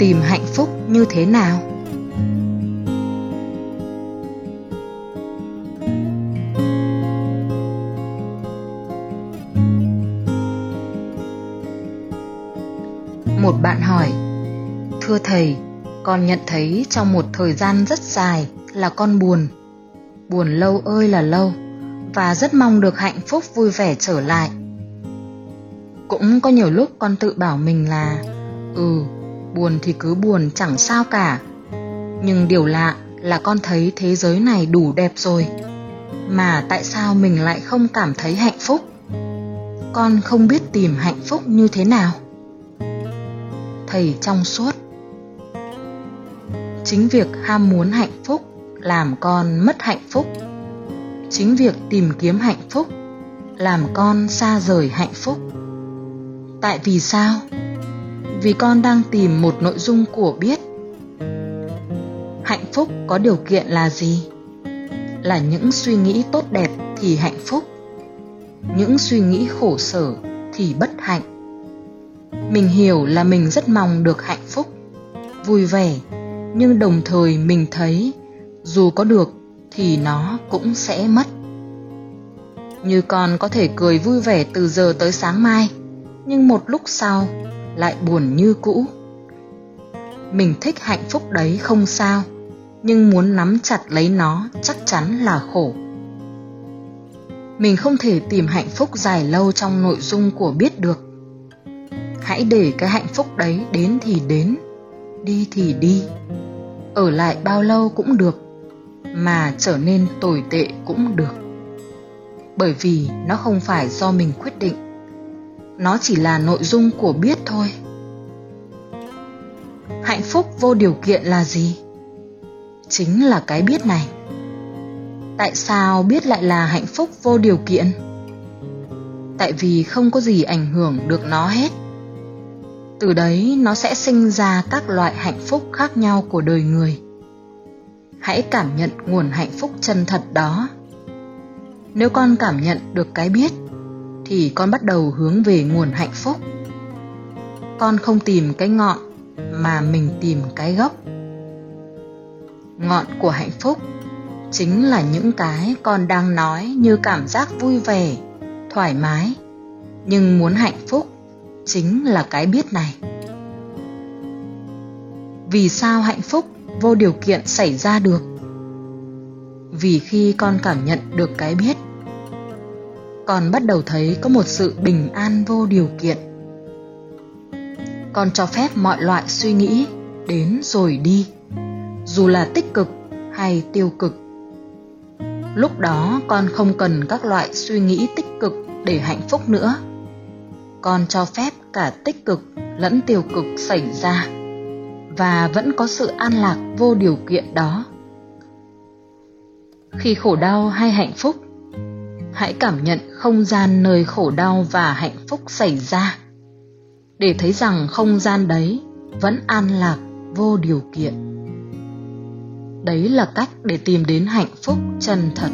tìm hạnh phúc như thế nào? Một bạn hỏi, thưa thầy, con nhận thấy trong một thời gian rất dài là con buồn. Buồn lâu ơi là lâu, và rất mong được hạnh phúc vui vẻ trở lại. Cũng có nhiều lúc con tự bảo mình là ừ buồn thì cứ buồn, chẳng sao cả. Nhưng điều lạ là con thấy thế giới này đủ đẹp rồi. Mà tại sao mình lại không cảm thấy hạnh phúc? Con không biết tìm hạnh phúc như thế nào. Thầy trong suốt. Chính việc ham muốn hạnh phúc làm con mất hạnh phúc. Chính việc tìm kiếm hạnh phúc làm con xa rời hạnh phúc. Tại vì sao? Vì con đang tìm một nội dung của biết. Hạnh phúc có điều kiện là gì? Là những suy nghĩ tốt đẹp thì hạnh phúc. Những suy nghĩ khổ sở thì bất hạnh. Mình hiểu là mình rất mong được hạnh phúc, vui vẻ, nhưng đồng thời mình thấy dù có được thì nó cũng sẽ mất. Như con có thể cười vui vẻ từ giờ tới sáng mai, nhưng một lúc sau lại buồn như cũ. Mình thích hạnh phúc đấy không sao, nhưng muốn nắm chặt lấy nó chắc chắn là khổ. Mình không thể tìm hạnh phúc dài lâu trong nội dung của biết được. Hãy để cái hạnh phúc đấy đến thì đến, đi thì đi. Ở lại bao lâu cũng được, mà trở nên tồi tệ cũng được. Bởi vì nó không phải do mình quyết định nó chỉ là nội dung của biết thôi. Hạnh phúc vô điều kiện là gì? Chính là cái biết này. Tại sao biết lại là hạnh phúc vô điều kiện? Tại vì không có gì ảnh hưởng được nó hết. Từ đấy, nó sẽ sinh ra các loại hạnh phúc khác nhau của đời người. Hãy cảm nhận nguồn hạnh phúc chân thật đó. Nếu con cảm nhận được cái biết thì con bắt đầu hướng về nguồn hạnh phúc. Con không tìm cái ngọn, mà mình tìm cái gốc. Ngọn của hạnh phúc chính là những cái con đang nói như cảm giác vui vẻ, thoải mái. Nhưng muốn hạnh phúc chính là cái biết này. Vì sao hạnh phúc vô điều kiện xảy ra được? Vì khi con cảm nhận được cái biết con bắt đầu thấy có một sự bình an vô điều kiện. Con cho phép mọi loại suy nghĩ đến rồi đi, dù là tích cực hay tiêu cực. Lúc đó con không cần các loại suy nghĩ tích cực để hạnh phúc nữa. Con cho phép cả tích cực lẫn tiêu cực xảy ra, và vẫn có sự an lạc vô điều kiện đó. Khi khổ đau hay hạnh phúc hãy cảm nhận không gian nơi khổ đau và hạnh phúc xảy ra. Để thấy rằng không gian đấy vẫn an lạc, vô điều kiện. Đấy là cách để tìm đến hạnh phúc chân thật.